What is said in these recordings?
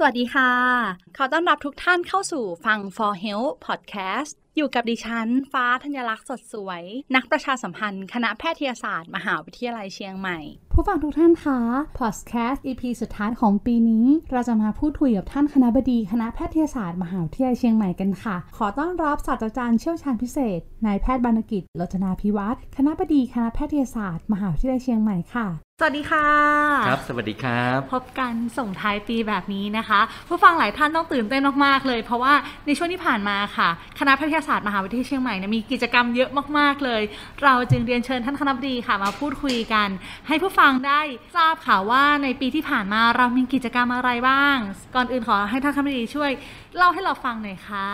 สวัสดีค่ะ ขอต้อนรับทุกท่านเข้าสู่ฟัง For Health Podcast อยู่กับดิฉัน ฟ้าธัญลักษณ์สดสวย นักประชาสัมพันธ์ คณะแพทยศาสตร์ มหาวิทยาลัยเชียงใหม่ ผู้ฟังทุกท่านคะพอดแคสต์ EP สุดท้ายของปีนี้ เราจะมาพูดคุยกับท่านคณะบดี คณะแพทยศาสตร์ มหาวิทยาลัยเชียงใหม่กันค่ะ ขอต้อนรับศาสตราจารย์เชี่ยวชาญพิเศษนายแพทย์บรรณกิจโรจนาพิวัตรคณะบดีคณะแพทยศาสตร์ มหาวิทยาลัยเชียงใหม่ค่ะ สวัสดีค่ะ ครับ สวัสดีครับ พบกันส่งท้ายปีแบบนี้นะคะ ผู้ฟังหลายท่านต้องตื่นเต้นมากๆเลย เพราะว่าในช่วงที่ผ่านมาค่ะ คณะแพทยศาสตร์มหาวิทยาลัยเชียงใหม่เนี่ยมีกิจกรรมเยอะมากๆเลย เราจึงเรียนเชิญท่านคณะบดีค่ะ มาพูดคุยกัน ให้ผู้ฟังได้ทราบค่ะว่าในปีที่ผ่านมาเรามีกิจกรรมอะไรบ้าง ก่อนอื่นขอให้ท่านคณะบดีช่วยเล่าให้เราฟังหน่อยค่ะ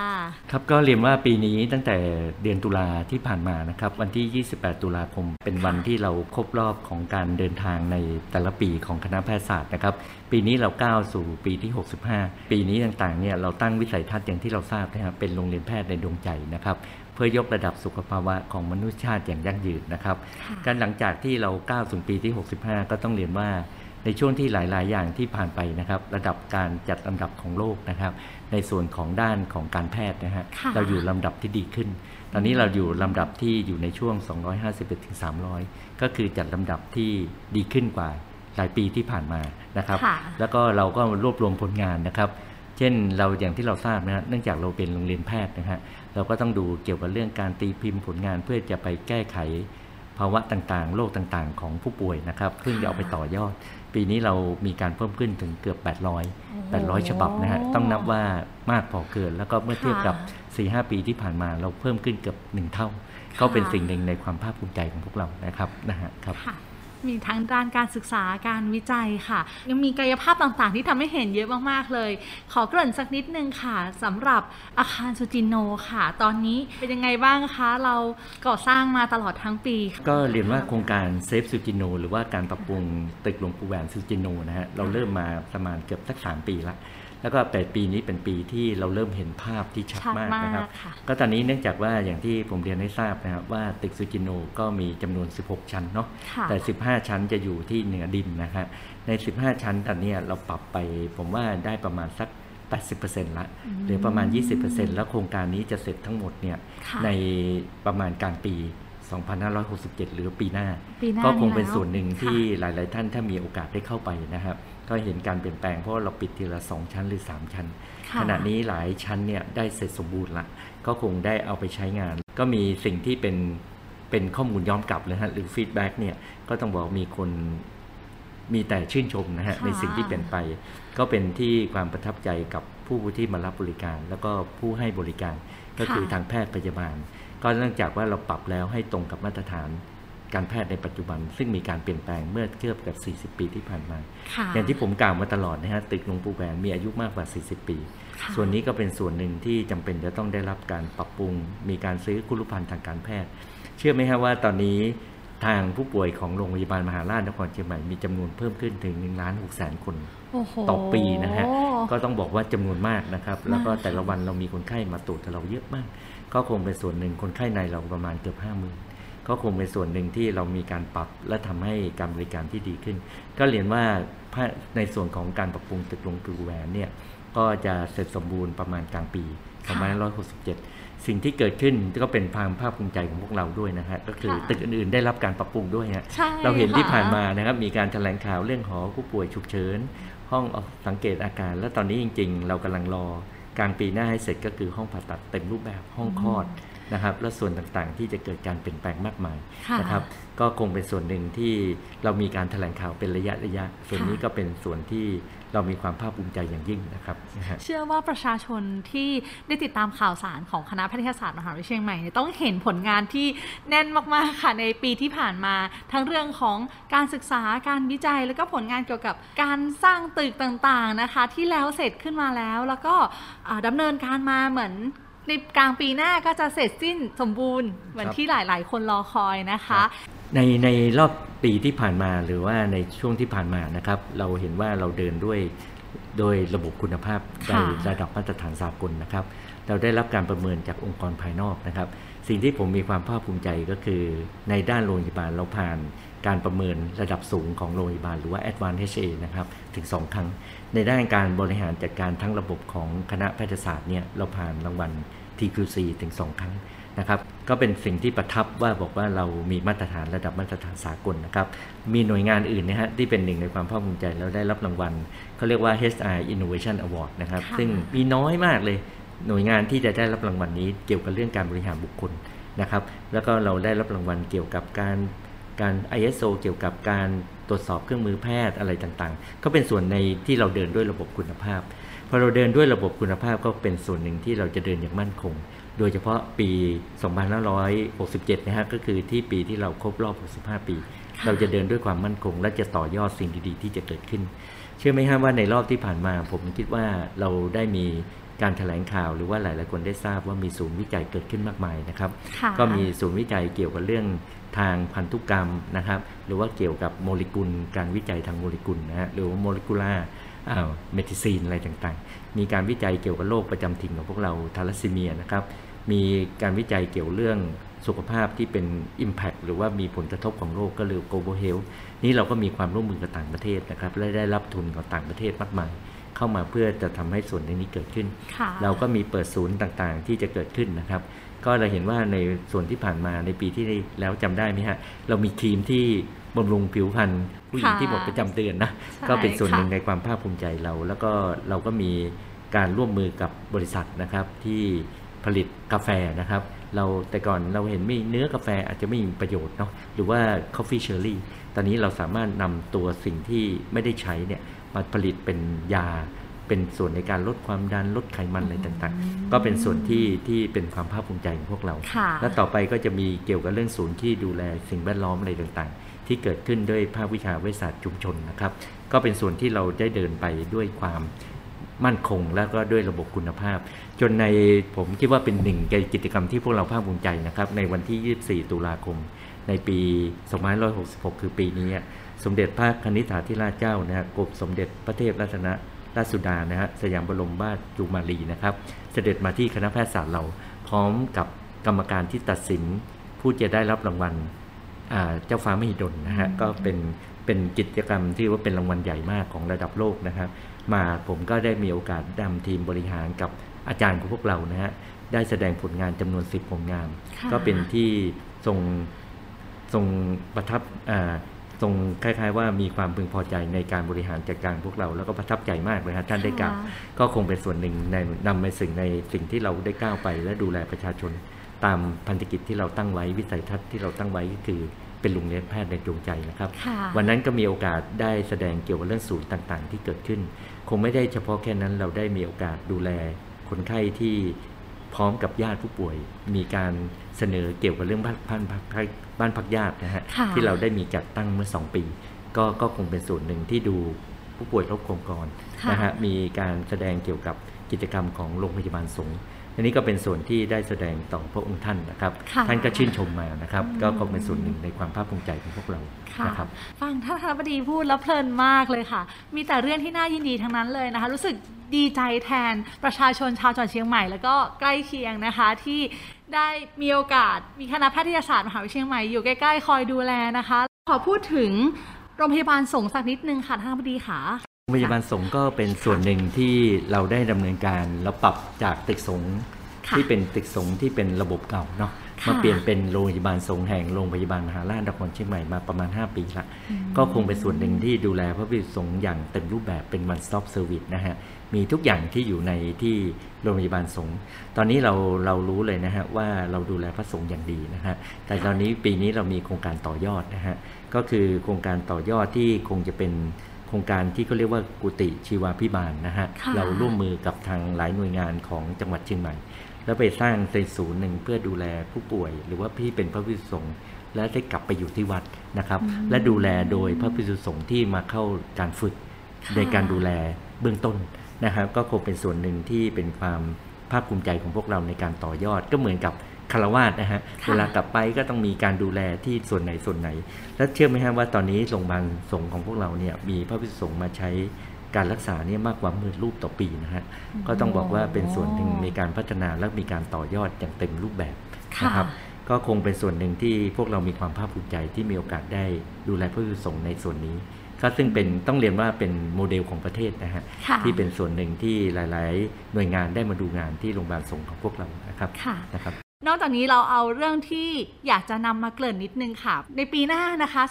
ครับก็เรียนว่าปีนี้ตั้งแต่เดือนตุลาที่ผ่านมานะครับวันที่ 28 ตุลาคม เป็นวันที่เราครบรอบของการเดินทางในแต่ละปีของคณะแพทยศาสตร์นะครับ ปีนี้เราก้าวสู่ปีที่ 65 ปีนี้ต่างๆเนี่ยเราตั้งวิสัยทัศน์อย่างที่เราทราบนะครับเป็นโรงเรียนแพทย์ในดวงใจนะครับเพื่อยกระดับสุขภาวะของมนุษยชาติอย่างยั่งยืนนะครับการหลังจากที่เราก้าวสู่ปีที่ 65 ก็ต้องเรียนว่าในช่วงที่หลาย ๆ อย่างที่ผ่านไปนะครับ ระดับการจัดลำดับของโลกนะครับ ในส่วนของด้านของการแพทย์นะฮะค่ะเราอยู่ลำดับที่ดีขึ้น ตอนนี้เราอยู่ลำดับที่อยู่ในช่วง 251ถึง300 ก็คือจัดลำดับที่ดีขึ้นกว่าหลายปีที่ผ่านมานะครับค่ะแล้วก็เราก็รวบรวมผลงานนะครับ เช่นเราอย่างที่เราทราบนะฮะเนื่องจากเราเป็นโรงเรียนแพทย์นะฮะเราก็ต้องดูเกี่ยวกับเรื่องการตีพิมพ์ผลงานเพื่อจะไปแก้ไขภาวะต่างๆ โรคต่างๆ ของผู้ป่วยนะครับเพื่อจะเอาไปต่อยอด ปีนี้เรามีการเพิ่มขึ้นถึงเกือบ 800 800 ฉบับนะฮะต้องนับว่ามากพอเกิน แล้วก็เมื่อเทียบกับ 4-5 ปีที่ผ่านมาเราเพิ่มขึ้นเกือบหนึ่งเท่า ก็เป็นสิ่งหนึ่งในความภาคภูมิใจของพวกเรานะครับนะฮะครับค่ะ มีทั้งด้านการศึกษาการวิจัยค่ะ ยังมีกายภาพต่างๆ ที่ทำให้เห็นเยอะมากๆเลย ขอเกริ่นสักนิดนึงค่ะสำหรับอาคารสุจินโนค่ะ ตอนนี้เป็นยังไงบ้างคะ เราก่อสร้างมาตลอดทั้งปี ก็เรียนว่าโครงการเซฟซูจิโนหรือว่าการปรับปรุงตึกหลวงปู่แหวนซูจิโนนะฮะเราเริ่มมาประมาณเกือบสักสามปีละ แล้วก็แต่ปีนี้เป็นปีที่เราเริ่มเห็นภาพที่ชัดชัดมากมากนะครับค่ะก็ตอนนี้เนื่องจากว่าอย่างที่ผมเรียนให้ทราบนะครับว่าตึกซูจิโนก็มีจำนวน 16 ชั้นเนาะค่ะแต่ 15 ชั้นจะอยู่ที่เหนือดินนะฮะใน 15 ชั้นตอนเนี้ยเราปรับไปผมว่าได้ประมาณสัก80%ละเหลือประมาณ 20%แล้วโครงการนี้จะเสร็จทั้งหมดเนี่ยค่ะในประมาณกลางปี 2567 หรือปีหน้าปีหน้าก็คงเป็นแล้วส่วนหนึ่งค่ะที่หลาย ๆ ท่านถ้ามีโอกาสได้เข้าไปนะครับ ก็เห็นการเปลี่ยนแปลงเพราะว่าเราปิดทีละ 2 ชั้นหรือ 3 ชั้นค่ะขณะนี้หลายชั้นเนี่ยได้เสร็จสมบูรณ์ละก็คงได้เอาไปใช้งาน ก็มีสิ่งที่เป็นเป็นข้อมูลย้อนกลับเลยฮะหรือฟีดแบ็กเนี่ยก็ต้องบอกมีคนมีแต่ชื่นชมนะฮะค่ะในสิ่งที่เปลี่ยนไป ก็เป็นที่ความประทับใจกับผู้ที่มารับบริการ แล้วก็ผู้ให้บริการก็คือค่ะทางแพทย์พยาบาล ก็เนื่องจากว่าเราปรับแล้วให้ตรงกับมาตรฐาน การแพทย์ในปัจจุบัน ซึ่งมีการเปลี่ยนแปลงเมื่อเทียบกับ 40 ปีที่ผ่านมาค่ะอย่างที่ผมกล่าวมาตลอดนะฮะตึกหลวงปู่แหวนมีอายุมากกว่า 40 ปีค่ะส่วนนี้ก็เป็นส่วนหนึ่งที่จำเป็นจะต้องได้รับการปรับปรุง มีการซื้อคุรุภัณฑ์ทางการแพทย์ เชื่อไหมฮะว่าตอนนี้ทางผู้ป่วยของโรงพยาบาลมหาราชนครเชียงใหม่มีจำนวนเพิ่มขึ้นถึง1ล้าน6แสนคนโอ้โหต่อปีนะฮะก็ต้องบอกว่าจำนวนมากนะครับ แล้วก็มากค่ะแต่ละวันเรามีคนไข้มาตรวจเราเยอะมาก ก็คงเป็นส่วนหนึ่งคนไข้ในเราประมาณเกือบห้าหมื่น ก็คงเป็นส่วนหนึ่งที่เรามีการปรับและทำให้การบริการที่ดีขึ้น ก็เรียนว่าภายในส่วนของการปรับปรุงตึกหลวงปู่แหวนเนี่ยก็จะเสร็จสมบูรณ์ประมาณกลางปีค่ะ2567 สิ่งที่เกิดขึ้นก็เป็นความภาคภูมิใจของพวกเราด้วยนะฮะก็คือค่ะตึกอื่นๆได้รับการปรับปรุงด้วยฮะใช่เราเห็นที่ค่ะผ่านมานะครับมีการแถลงข่าวเรื่องหอผู้ป่วยฉุกเฉินห้องสังเกตอาการ และตอนนี้จริง ๆ เรากำลังรอกลางปีหน้าให้เสร็จก็คือห้องผ่าตัดเต็มรูปแบบห้องคลอด นะครับและส่วนต่างๆ ที่จะเกิดการเปลี่ยนแปลงมากมายค่ะนะครับก็คงเป็นส่วนหนึ่งที่เรามีการแถลงข่าวเป็นระยะระยะ ส่วนนี้ค่ะก็เป็นส่วนที่เรามีความภาคภูมิใจอย่างยิ่งนะครับนะฮะเชื่อว่าประชาชนที่ได้ติดตามข่าวสารของคณะแพทยศาสตร์มหาวิทยาลัยเชียงใหม่เนี่ยต้องเห็นผลงานที่แน่นมากๆค่ะในปีที่ผ่านมา ทั้งเรื่องของการศึกษาการวิจัย แล้วก็ผลงานเกี่ยวกับการสร้างตึกต่างๆนะคะ ที่แล้วเสร็จขึ้นมาแล้ว แล้วก็อ่าดำเนินการมาเหมือน ในกลางปีหน้าก็จะเสร็จสิ้นสมบูรณ์เหมือนครับที่หลาย ๆ คนรอคอยนะคะ ในในรอบปีที่ผ่านมาหรือว่าในช่วงที่ผ่านมานะครับ เราเห็นว่าเราเดินด้วยโดยระบบคุณภาพในค่ะระดับมาตรฐานสากลนะครับ เราได้รับการประเมินจากองค์กรภายนอกนะครับ สิ่งที่ผมมีความภาคภูมิใจก็คือ ในด้านโรงพยาบาลเราผ่านการประเมินระดับสูงของโรงพยาบาลหรือว่า Advanced HA นะครับ ถึง 2 ครั้ง ในด้านการบริหารจัดการทั้งระบบของคณะแพทยศาสตร์เนี่ยเราผ่านรางวัล TQC ถึง 2 ครั้งนะครับก็เป็นสิ่งที่ประทับว่าบอกว่าเรามีมาตรฐานระดับมาตรฐานสากลนะครับมีหน่วยงานอื่นนะฮะที่เป็นหนึ่งในความภาคภูมิใจแล้วได้รับรางวัลเขาเรียกว่า HR Innovation Award นะครับค่ะซึ่งมีน้อยมากเลยหน่วยงานที่จะได้รับรางวัลนี้เกี่ยวกับเรื่องการบริหารบุคคลนะครับแล้วก็เราได้รับรางวัลเกี่ยวกับการ การ ISO เกี่ยวกับการตรวจสอบเครื่องมือแพทย์อะไรต่างๆ ก็เป็นส่วนในที่เราเดินด้วยระบบคุณภาพ พอเราเดินด้วยระบบคุณภาพก็เป็นส่วนหนึ่งที่เราจะเดินอย่างมั่นคง โดยเฉพาะปี 2567 นะฮะ ก็คือที่ปีที่เราครบรอบ 65 ปี เราจะเดินด้วยความมั่นคง และจะต่อยอดสิ่งดีๆ ที่จะเกิดขึ้น เชื่อไหมฮะว่าในรอบที่ผ่านมา ผมคิดว่าเราได้มีการแถลงข่าวหรือว่าหลาย ๆ คนได้ทราบว่ามีศูนย์วิจัยเกิดขึ้นมากมายนะครับค่ะก็มีศูนย์วิจัยเกี่ยวกับเรื่อง ทางพันธุกรรมนะครับ หรือว่าเกี่ยวกับโมเลกุล การวิจัยทางโมเลกุลนะฮะหรือว่า molecular medicine อะไรต่างๆ มีการวิจัยเกี่ยวกับโรคประจำถิ่นของพวกเราธาลัสซีเมียนะครับ มีการวิจัยเกี่ยวเรื่องสุขภาพที่เป็น Impact หรือว่ามีผลกระทบของโรคก็เรียก global health นี่เราก็มีความร่วมมือกับต่างประเทศนะครับ และได้รับทุนของต่างประเทศมากมายเข้ามาเพื่อจะทำให้ส่วนนี้เกิดขึ้นค่ะเราก็มีเปิดศูนย์ต่างๆ ที่จะเกิดขึ้นนะครับ ก็เราเห็นว่าในส่วนที่ผ่านมาในปีที่แล้วจำได้ไหมฮะ เรามีครีมที่บำรุงผิวพรรณผู้หญิงค่ะที่หมดประจำเดือนนะใช่ก็เป็นส่วนหนึ่งค่ะในความภาคภูมิใจเรา แล้วก็เราก็มีการร่วมมือกับบริษัทนะครับที่ผลิตกาแฟนะครับ เราแต่ก่อนเราเห็นไม่เนื้อกาแฟอาจจะไม่มีประโยชน์เนาะหรือว่า coffee cherry ตอนนี้เราสามารถนำตัวสิ่งที่ไม่ได้ใช้เนี่ยมาผลิตเป็นยา เป็นส่วนในการลดความดันลดไขมันอะไรต่างๆ ก็เป็นส่วนที่ที่เป็นความภาคภูมิใจของพวกเราค่ะและต่อไปก็จะมีเกี่ยวกับเรื่องศูนย์ที่ดูแลสิ่งแวดล้อมอะไรต่างๆ ที่เกิดขึ้นด้วยภาควิชาวิทยาศาสตร์ชุมชนนะครับ ก็เป็นส่วนที่เราได้เดินไปด้วยความมั่นคงแล้วก็ด้วยระบบคุณภาพ จนในผมคิดว่าเป็นหนึ่งในกิจกรรมที่พวกเราภาคภูมิใจนะครับ ในวันที่ 24 ตุลาคม ในปี2566 คือปีนี้ สมเด็จพระคณิษฐาธิราชเจ้านะฮะกรมสมเด็จพระเทพรัตน ราชสุดานะฮะสยามบรมราชจุมาลีนะครับ เสด็จมาที่คณะแพทยศาสตร์เรา พร้อมกับกรรมการที่ตัดสิน ผู้จะได้รับรางวัลอ่าเจ้าฟ้ามหิดลนะฮะก็เป็นเป็นกิจกรรมที่ว่าเป็นรางวัลใหญ่มากของระดับโลกนะครับ มาผมก็ได้มีโอกาสนำทีมบริหารกับอาจารย์ของพวกเรานะฮะได้แสดงผลงานจำนวน10ผลงานค่ะก็เป็นที่ทรงทรงประทับอ่า ทรงคล้ายๆ ว่ามีความพึงพอใจในการบริหารจัดการพวกเราแล้วก็ประทับใจมากเลยฮะท่านได้กล่าวค่ะก็คงเป็นส่วนหนึ่งในนำไปสิ่งในสิ่งที่เราได้ก้าวไป และดูแลประชาชน ตามพันธกิจที่เราตั้งไว้วิสัยทัศน์ที่เราตั้งไว้ก็คือเป็นลุงเลี้ยงแพทย์ในดวงใจนะครับค่ะวันนั้นก็มีโอกาสได้แสดงเกี่ยวกับเรื่องศูนย์ต่างๆ ที่เกิดขึ้น คงไม่ได้เฉพาะแค่นั้นเราได้มีโอกาสดูแลคนไข้ที่พร้อมกับญาติผู้ป่วย มีการ เสนอเกี่ยวกับเรื่องบ้านบ้านพักบ้านพักญาตินะฮะค่ะที่เราได้มีจัดตั้งเมื่อ 2 ปี ก็ก็คงเป็นส่วนหนึ่งที่ดูผู้ป่วยโรคโครงกรค่ะนะฮะมีการแสดงเกี่ยวกับกิจกรรมของโรงพยาบาลสงฆ์อันนี้ก็เป็นส่วนที่ได้แสดงต่อพระองค์ท่านนะครับค่ะท่านก็ชื่นชมมานะครับอืมก็คงเป็นส่วนหนึ่งในความภาคภูมิใจของพวกเราค่ะนะครับฟังท่านคณบดีพูดแล้วเพลินมากเลยค่ะ มีแต่เรื่องที่น่ายินดีทั้งนั้นเลยนะคะ รู้สึกดีใจแทนประชาชนชาวจังหวัดเชียงใหม่ แล้วก็ใกล้เคียงนะคะที่ ได้มีโอกาสมีคณะแพทยศาสตร์มหาวิทยาลัยเชียงใหม่อยู่ใกล้ๆ คอยดูแลนะคะ ขอพูดถึงโรงพยาบาลสงฆ์สักนิดนึงค่ะท่านคณบดีค่ะโรงพยาบาลสงฆ์ก็เป็นส่วนหนึ่งที่เราได้ดำเนินการแล้วปรับจากตึกสงฆ์ค่ะที่เป็นตึกสงฆ์ที่เป็นระบบเก่าเนาะค่ะมาเปลี่ยนเป็นโรงพยาบาลสงฆ์แห่งโรงพยาบาลมหาราชนครเชียงใหม่มาประมาณ 5 ปีละก็คงเป็นส่วนหนึ่งที่ดูแลพระภิกษุสงฆ์อย่างเต็มรูปแบบเป็น one stop service นะฮะ มีทุกอย่างที่อยู่ในที่โรงพยาบาลสงฆ์ตอนนี้เราเรารู้เลยนะฮะว่าเราดูแลพระสงฆ์อย่างดีนะฮะแต่ตอนนี้ปีนี้เรามีโครงการต่อยอดนะฮะก็คือโครงการต่อยอดที่คงจะเป็นโครงการที่เขาเรียกว่ากุฏิชีวาพิบาลนะฮะค่ะเราร่วมมือกับทางหลายหน่วยงานของจังหวัดเชียงใหม่ แล้วไปสร้างในศูนย์หนึ่งเพื่อดูแลผู้ป่วย หรือว่าพี่เป็นพระภิกษุสงฆ์และได้กลับไปอยู่ที่วัดนะครับ และดูแลโดยพระภิกษุสงฆ์ที่มาเข้าการฝึกค่ะในการดูแลเบื้องต้น นะครับก็คงเป็นส่วนหนึ่งที่เป็นความภภาคภูมิใจของพวกเราในการต่อยอดก็เหมือนกับคารวาสนะฮะค่ะเวลากลับไปก็ต้องมีการดูแลที่ส่วนไหนส่วนไหน แล้วเชื่อไหมฮะว่าตอนนี้โรงพยาบาลสงฆ์ของพวกเราเนี่ยมีพระภิกษุสงฆ์มาใช้การรักษาเนี่ยมากกว่าหมื่นรูปต่อปีนะฮะก็ต้องบอกว่าเป็นส่วนหนึ่งในการพัฒนาและมีการต่อยอดอย่างเต็มรูปแบบค่ะนะครับก็คงเป็นส่วนหนึ่งที่พวกเรามีความภาคภูมิใจที่มีโอกาสได้ดูแลพระภิกษุสงฆ์ในส่วนนี้ ก็ซึ่งเป็นต้องเรียนว่าเป็นโมเดลของประเทศนะฮะค่ะที่เป็นส่วนหนึ่งที่หลาย ๆ หน่วยงานได้มาดูงานที่โรงพยาบาลสงฆ์ของพวกเรานะครับค่ะนะครับนอกจากนี้เราเอาเรื่องที่อยากจะนำมาเกริ่นนิดนึงค่ะ ในปีหน้านะคะ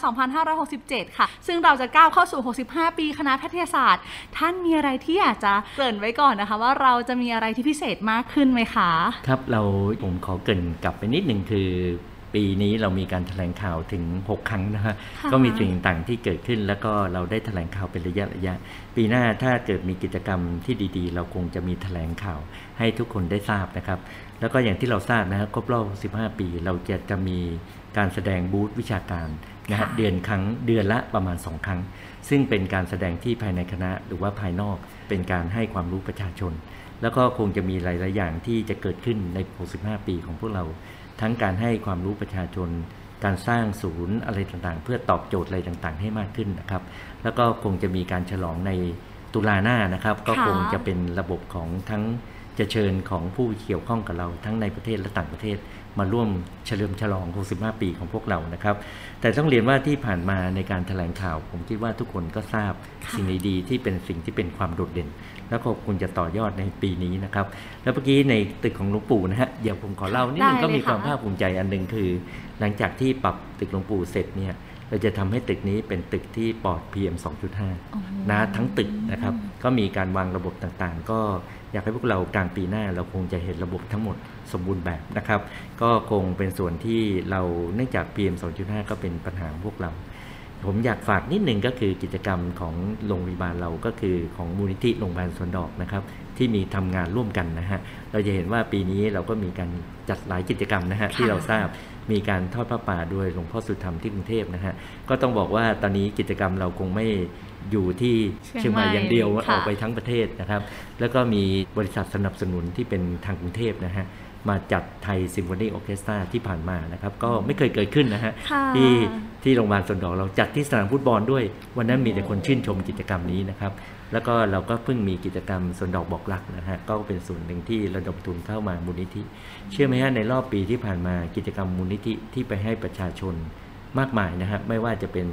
2567 ค่ะ ซึ่งเราจะก้าวเข้าสู่ 65 ปีคณะแพทยศาสตร์ ท่านมีอะไรที่อยากจะเกริ่นไว้ก่อนนะคะ ว่าเราจะมีอะไรที่พิเศษมากขึ้นไหมคะ ครับเราผมขอเกรินกลับไปนิดหนึ่งคือ ปีนี้เรามีการแถลงข่าวถึง 6 ครั้งนะฮะค่ะก็มีสิ่งต่างๆที่เกิดขึ้น แล้วก็เราได้แถลงข่าวเป็นระยะระยะ ปีหน้าถ้าเกิดมีกิจกรรมที่ดีๆ เราคงจะมีแถลงข่าวให้ทุกคนได้ทราบนะครับ แล้วก็อย่างที่เราทราบนะฮะครบรอบ 15 ปี เราจะจะมีการแสดงบูธวิชาการนะฮะค่ะเดือนครั้งเดือนละประมาณ 2 ครั้ง ซึ่งเป็นการแสดงที่ภายในคณะหรือว่าภายนอกเป็นการให้ความรู้ประชาชน แล้วก็คงจะมีหลาย ๆ อย่างที่จะเกิดขึ้นใน 65 ปีของพวกเรา ทั้งการให้ความรู้ประชาชน การสร้างศูนย์อะไรต่างๆ เพื่อตอบโจทย์อะไรต่างๆ ให้มากขึ้นนะครับ แล้วก็คงจะมีการฉลองในตุลาหน้านะครับ ก็ค่ะคงจะเป็นระบบของทั้งจะเชิญของผู้เกี่ยวข้องกับเราทั้งในประเทศและต่างประเทศ มาร่วมเฉลิมฉลอง 65 ปีของพวกเรานะครับ แต่ต้องเรียนว่าที่ผ่านมาในการแถลงข่าว ผมคิดว่าทุกคนก็ทราบค่ะสิ่งดีๆที่เป็นสิ่งที่เป็นความโดดเด่น แล้วก็คงจะต่อยอดในปีนี้นะครับ แล้วเมื่อกี้ในตึกของหลวงปู่นะฮะเดี๋ยวผมขอเล่านิดนึงได้ก็เลยมีความค่ะภาคภูมิใจอันหนึ่งคือ หลังจากที่ปรับตึกหลวงปู่เสร็จเนี่ยเราจะทำให้ตึกนี้เป็นตึกที่ปลอด PM 2.5 นะทั้งตึกนะครับ ก็มีการวางระบบต่างๆ ก็อยากให้พวกเรากลางปีหน้าเราคงจะเห็นระบบทั้งหมดสมบูรณ์แบบนะครับ ก็คงเป็นส่วนที่เราเนื่องจาก PM 2.5 ก็เป็นปัญหาของพวกเรา ผมอยากฝากนิดหนึ่งก็คือกิจกรรมของโรงพยาบาลเราก็คือของมูลนิธิโรงพยาบาลสวนดอกนะครับที่มีทำงานร่วมกันนะฮะเราจะเห็นว่าปีนี้เราก็มีการจัดหลายกิจกรรมนะฮะที่เราทราบมีการทอดพระป่าด้วยหลวงพ่อสุธรรมที่กรุงเทพนะฮะก็ต้องบอกว่าตอนนี้กิจกรรมเราคงไม่อยู่ที่เชีเชียยงงใหใหม่ม่อย่างเดียวค่ะออกไปทั้งประเทศนะครับ แล้วก็มีบริษัทสนับสนุนที่เป็นทางกรุงเทพนะฮะ มาจัดไทยซิมโฟนีออเคสตราที่ผ่านมานะครับ ก็ไม่เคยเกิดขึ้นนะฮะค่ะที่ที่โรงพยาบาลสวนดอกเราจัดที่สนามฟุตบอลด้วย วันนั้นมีแต่คนชื่นชมกิจกรรมนี้นะครับ แล้วก็เราก็เพิ่งมีกิจกรรมสวนดอกบอกรักนะฮะ ก็เป็นส่วนหนึ่งที่ระดมทุนเข้ามามูลนิธิ เชื่อไหมฮะในรอบปีที่ผ่านมากิจกรรมมูลนิธิที่ไปให้ประชาชนมากมายนะฮะไม่ว่าจะเป็น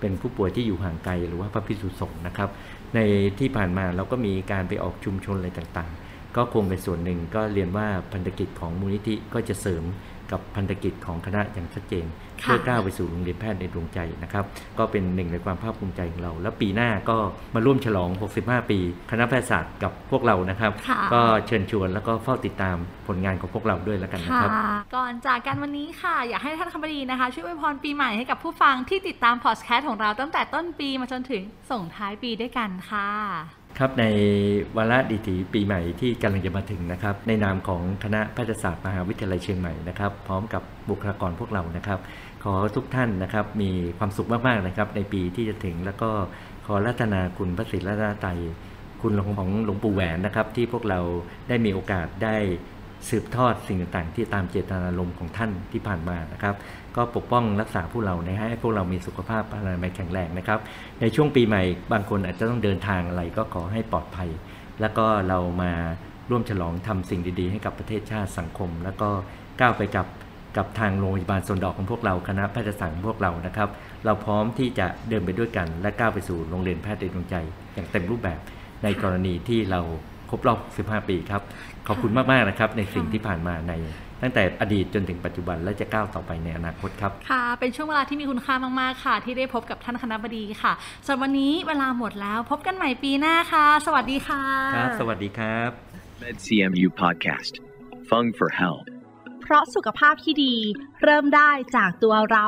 เป็นผู้ป่วยที่อยู่ห่างไกลหรือว่าพระพิสุสงฆ์นะครับ ในที่ผ่านมาเราก็มีการไปออกชุมชนอะไรต่างๆ ก็คงเป็นส่วนหนึ่งก็เรียนว่าพันธกิจของมูลนิธิก็จะเสริมกับพันธกิจของคณะอย่างชัดเจนค่ะเพื่อก้าวไปสู่โรงเรียนแพทย์ในดวงใจนะครับ ก็เป็นหนึ่งในความภาคภูมิใจของเรา แล้วปีหน้าก็มาร่วมฉลอง 65 ปี คณะแพทยศาสตร์กับพวกเรานะครับค่ะก็เชิญชวนแล้วก็เฝ้าติดตามผลงานของพวกเราด้วยแล้วกันนะค่ะครับ ก่อนจากกันวันนี้ค่ะ อยากให้ท่านคำบดีนะคะ ช่วยอวยพรปีใหม่ให้กับผู้ฟังที่ติดตามพอดแคสต์ของเราตั้งแต่ต้นปีมาจนถึงส่งท้ายปีด้วยกันค่ะ ครับในวาระดีถีปีใหม่ที่กำลังจะมาถึงนะครับ ในนามของคณะแพทยศาสตร์มหาวิทยาลัยเชียงใหม่นะครับ พร้อมกับบุคลากรพวกเรานะครับ ขอทุกท่านนะครับมีความสุขมากๆนะครับ ในปีที่จะถึงแล้วก็ขอรัตนาคุณพระศิลรัตนตรัยคุณของหลวงปู่แหวนนะครับ ที่พวกเราได้มีโอกาสได้ สืบทอดสิ่งต่างๆ ที่ตามเจตนารมณ์ของท่านที่ผ่านมานะครับ ก็ปกป้องรักษาพวกเรานะฮะให้พวกเรามีสุขภาพอนามัยแข็งแรงนะครับ ในช่วงปีใหม่บางคนอาจจะต้องเดินทางอะไรก็ขอให้ปลอดภัย แล้วก็เรามาร่วมฉลองทำสิ่งดีๆ ให้กับประเทศชาติสังคม แล้วก็ก้าวไปกับกับทางโรงพยาบาลสนดอกของพวกเราคณะแพทยศาสตร์ของพวกเรานะครับ เราพร้อมที่จะเดินไปด้วยกัน และก้าวไปสู่โรงเรียนแพทย์ในดวงใจ อย่างเต็มรูปแบบในกรณีที่เรา ครบรอบ15ปีครับ ขอบคุณมากๆนะครับ ในสิ่งที่ผ่านมาในตั้งแต่อดีตจนถึงปัจจุบันและจะก้าวต่อไปในอนาคตครับ ค่ะ เป็นช่วงเวลาที่มีคุณค่ามากๆค่ะ ที่ได้พบกับท่านคณะบดีค่ะสำหรับวันนี้เวลาหมดแล้วพบกันใหม่ปีหน้าค่ะ สวัสดีค่ะครับสวัสดีครับ MedCMU Podcast. Fung for Health. เพราะสุขภาพที่ดี เริ่มได้จากตัวเรา